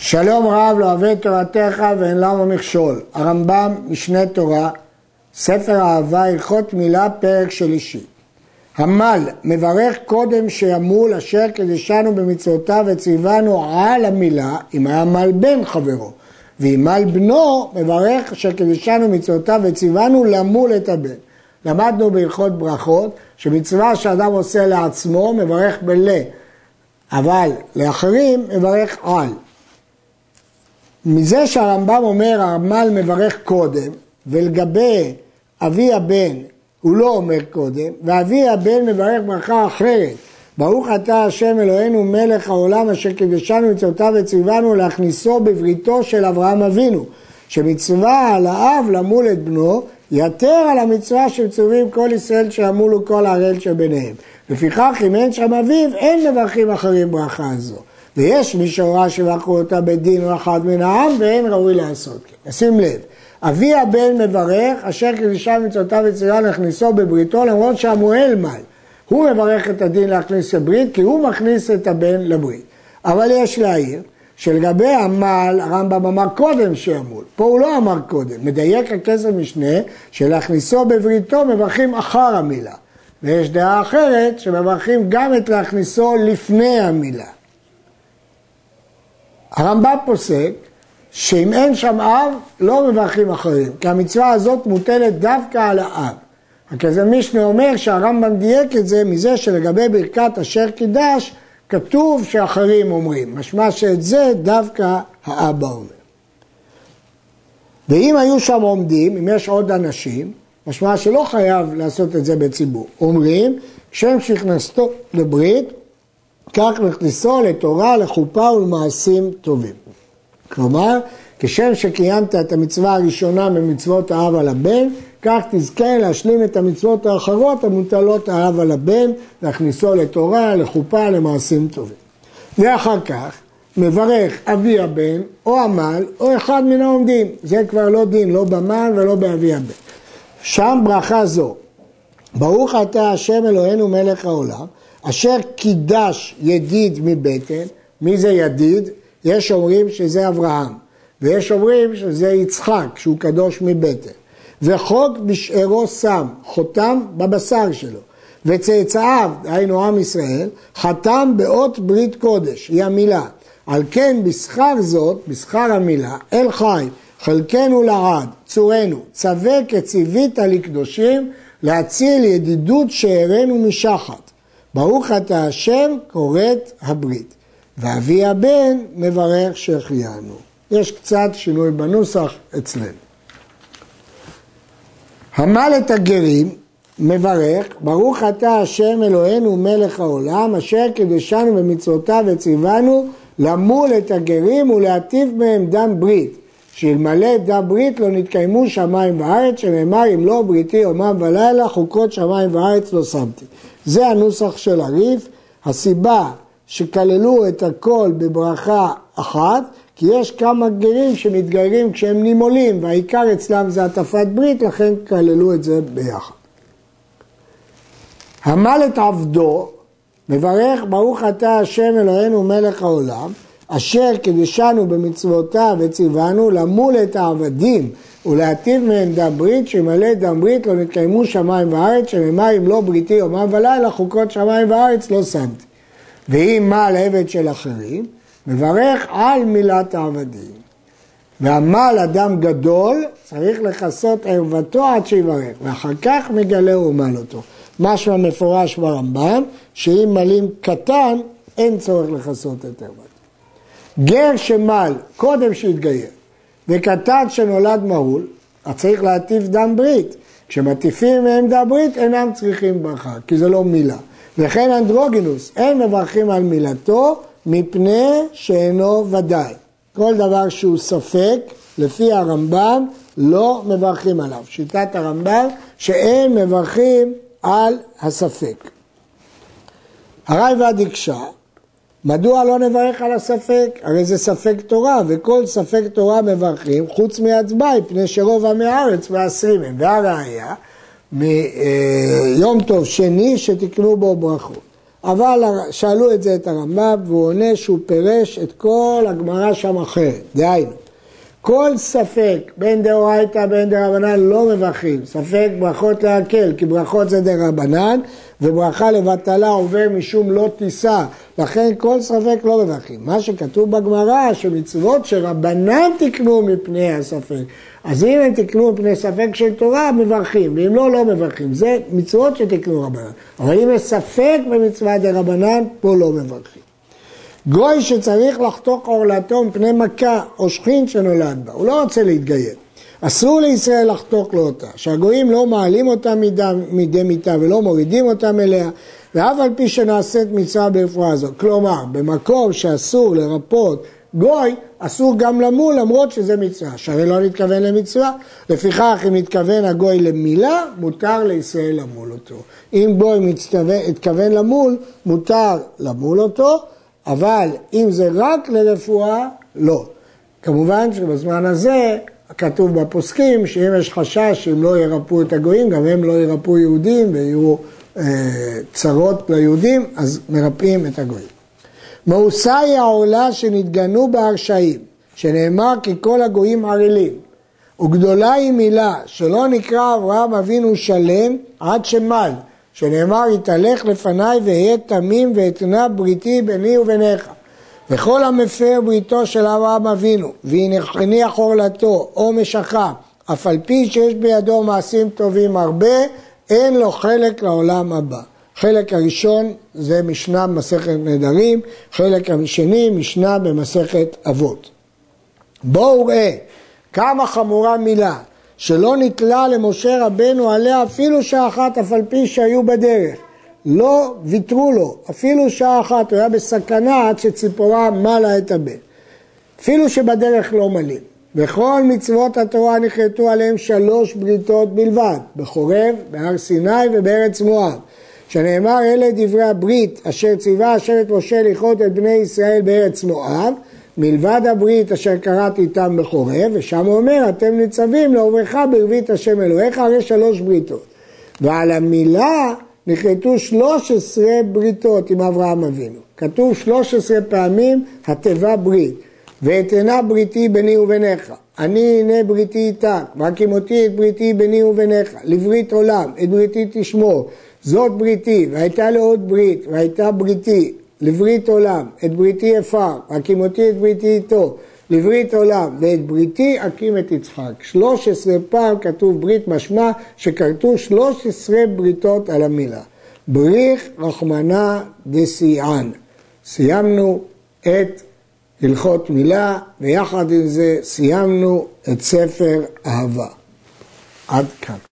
שלום רב לא אוהב את תורתך ואין למה מכשול. הרמב"ם, משנה תורה, ספר אהבה, הלכות מילה, פרק שלישי. המל מברך קודם שימול אשר קדשנו במצוותיו וציוונו על המילה אם היה מל בן חברו ואם מל בנו מברך אשר קדשנו במצוותיו וציוונו למול את הבן. למדנו בהלכות ברכות שמצווה שאדם עושה לעצמו מברך בלה אבל לאחרים מברך על. מזה שהרמב"ם אומר הרמל מברך קודם ולגבי אבי הבן הוא לא אומר קודם ואבי הבן מברך ברכה אחרת ברוך אתה השם אלוהינו מלך העולם אשר קידשנו מצוותיו וציוונו להכניסו בבריתו של אברהם אבינו שמצווה על האב למול את בנו יתר על המצווה שמצווים כל ישראל שימולו כל הראל שביניהם. לפיכך אם אין שם אביו אין מברכים אחרים ברכה הזו ויש מי שהורה שברכו אותה בדין או אחד מן העם ואין ראוי לעשות כן. שים לב, אבי הבן מברך אשר קדישה מצוותיו וצירה להכניסו בבריתו למרות שהמוהל מל. הוא מברך את הדין להכניס לברית כי הוא מכניס את הבן לברית. אבל יש להעיר שלגבי המל הרמב"ם אמר קודם שימול, פה הוא לא אמר קודם, מדייק הכסף משנה שלהכניסו בבריתו מברכים אחר המילה. ויש דעה אחרת שמברכים גם את להכניסו לפני המילה. הרמב"ם פוסק שאם אין שם אב, לא מברכים אחרים, כי המצווה הזאת מוטלת דווקא על האב. רק אז המשנה אומר שהרמב"ם דייק את זה מזה שלגבי ברכת אשר קידש, כתוב שאחרים אומרים, משמע שאת זה דווקא האבא אומר. ואם היו שם עומדים, אם יש עוד אנשים, משמע שלא חייב לעשות את זה בציבור. אומרים, כשם שהכנסתו לברית, כך נכניסו לתורה, לחופה ולמעשים טובים. כלומר, כשם שקיימת את המצווה הראשונה ממצוות האב על הבן, כך תזכה להשלים את המצוות האחרות המוטלות האב על הבן, להכניסו לתורה, לחופה, למעשים טובים. ואחר כך מברך אבי הבן, או עמל, או אחד מן העומדים. זה כבר לא דין, לא במל ולא באבי הבן. שם ברכה זו, ברוך אתה השם אלוהינו מלך העולם, אשר קידש ידיד מבטן, מי זה ידיד? יש אומרים שזה אברהם, ויש אומרים שזה יצחק, שהוא קדוש מבטן. וחוק בשארו שם, חותם בבשר שלו. וצאצאיו, היינו עם ישראל, חתם באות ברית קודש, היא המילה. על כן בשכר זאת, בשכר המילה, אל חי, חלקנו לעד, צורנו, צווה כציווית לקדושים, להציל ידידות שארנו משחת. ברוך אתה השם, כורת הברית. ואבי הבן מברך שהחיינו. יש קצת שינוי בנוסח אצלנו. המל את הגרים מברך, ברוך אתה השם אלוהינו מלך העולם, אשר קידשנו במצוותיו וציוונו למול את הגרים ולהטיב מהם דם ברית. שאלמלא דם ברית לא נתקיימו שמיים וארץ, שנאמר אם לא בריתי יומם ולילה, חוקות שמיים וארץ לא שמתי. זה הנוסח של הריף. הסיבה שכללו את הכל בברכה אחת, כי יש כמה גרים שמתגיירים כשהם נימולים, והעיקר אצלם זה הטפת ברית, לכן כללו את זה ביחד. המל את עבדו, מברך ברוך אתה השם אלוהינו מלך העולם, אשר קידשנו במצוותיו וציוונו למול את העבדים ולהטיב מהם דם ברית, שמלא דם ברית לא נתקיימו שמיים וארץ, שנאמר אם לא בריתי יומם ולילה, חוקות שמיים וארץ לא שמתי. ואם מה על עבד של אחרים, מברך על מילת העבדים. ועמל אדם גדול, צריך לכסות ערוותו עד שיברך, ואחר כך מגלה ומל אותו. משמע מפורש ברמב"ם, שאם מלים קטן, אין צורך לכסות את ערוותו. גר שמל קודם שהתגייר, וקטן שנולד מהול, אז צריך להטיף דם ברית. כשמטיפים מהם דם ברית אינם צריכים ברכה, כי זה לא מילה. וכן אנדרוגינוס, אין מברכים על מילתו מפני שאינו ודאי. כל דבר שהוא ספק, לפי הרמב"ם, לא מברכים עליו. שיטת הרמב"ם, שאין מברכים על הספק. הרייבד הקשה מדוע לא נברך על הספק? הרי זה ספק תורה, וכל ספק תורה מברכים חוץ מהצבעה, מפני שרוב עמי הארץ מעשרים הם. והראיה, מיום טוב שני שתקנו בו ברכות. אבל שאלו את זה את הרמב"ם והוא עונה שהוא פירש את כל הגמרא שם אחרת. דהיינו, כל ספק בין דאורייתא בין דרבנן לא מברכים, ספק ברכות להקל, כי ברכות זה דרבנן וברכה לבטלה עובר משום לא תישא, לכן כל ספק לא מברכים. מה שכתוב בגמרא שמצוות שרבנן תקנו מפני הספק, אז אם הם תקנו מפני ספק של תורה מברכים, ואם לא, לא מברכים. זה מצוות שתקנו רבנן, אבל אם יש ספק במצווה דרבנן, פה לא מברכים. גוי שצריך לחתוך עורלתו מפני מכה או שכין שנולד בה, הוא לא רוצה להתגייר. אסור לישראל לחתוך לו אותה, שהגויים לא מעלים אותה מדי מיתה ולא מורידים אותה אליה, ואף על פי שנעשית מצווה ברפואה זו. כלומר, במקום שאסור לרפות גוי, אסור גם למול למרות שזה מצווה, שהרי לא נתכוון למצווה. לפיכך, אם מתכוון הגוי למילה, מותר לישראל למול אותו. אם גוי מתכוון למול, מותר למול אותו. אבל אם זה רק לרפואה, לא. כמובן שבזמן הזה כתוב בפוסקים שאם יש חשש שאם לא ירפאו את הגויים, גם הם לא ירפאו יהודים ויהיו אה, צרות ליהודים, אז מרפאים את הגויים. מאוסה היא העולה שנתגנו בה הרשעים, שנאמר כי כל הגויים ערלים. וגדולה היא מילה שלא נקרא אברהם אבינו שלם עד שמל, שנאמר, יתהלך לפניי ואהיה תמים ואתנה בריתי ביני וביניך. וכל המפר בריתו של אברהם אבינו, והניח עורלתו או משכה, אף על פי שיש בידו מעשים טובים הרבה, אין לו חלק לעולם הבא. חלק הראשון זה משנה במסכת נדרים, חלק השני משנה במסכת אבות. בואו ראה כמה חמורה מילה שלא נתלה למשה רבנו עליה אפילו שעה אחת, אף על פי שהיו בדרך. לא ויתרו לו, אפילו שעה אחת, הוא היה בסכנה עד שציפורה מלה את הבן. אפילו שבדרך לא מלאים. וכל מצוות התורה נכרתו עליהם שלוש בריתות בלבד, בחורב, בהר סיני ובארץ מואב. שנאמר אלה דברי הברית אשר ציווה את משה לכרות את בני ישראל בארץ מואב מלבד הברית אשר קראתי איתם בחורב, ושם הוא אומר, אתם ניצבים לעוברך ברבית השם אלוהיך, הרי שלוש בריתות. ועל המילה נכרתו שלוש עשרה בריתות עם אברהם אבינו. כתוב שלוש עשרה פעמים התיבה ברית. ואתנה בריתי ביני וביניך. אני הנה בריתי איתך, והקימותי את בריתי ביני וביניך, לברית עולם, את בריתי תשמור. זאת בריתי, והייתה לעוד ברית, והייתה בריתי, לברית עולם, את בריתי אפר, הקימותי את בריתי איתו, לברית עולם, ואת בריתי אקים את יצחק. 13 פעם כתוב ברית משמע שכרתו 13 בריתות על המילה. בריך רחמנא דסיען. סיימנו את הלכות מילה, ויחד עם זה סיימנו את ספר אהבה. עד כאן.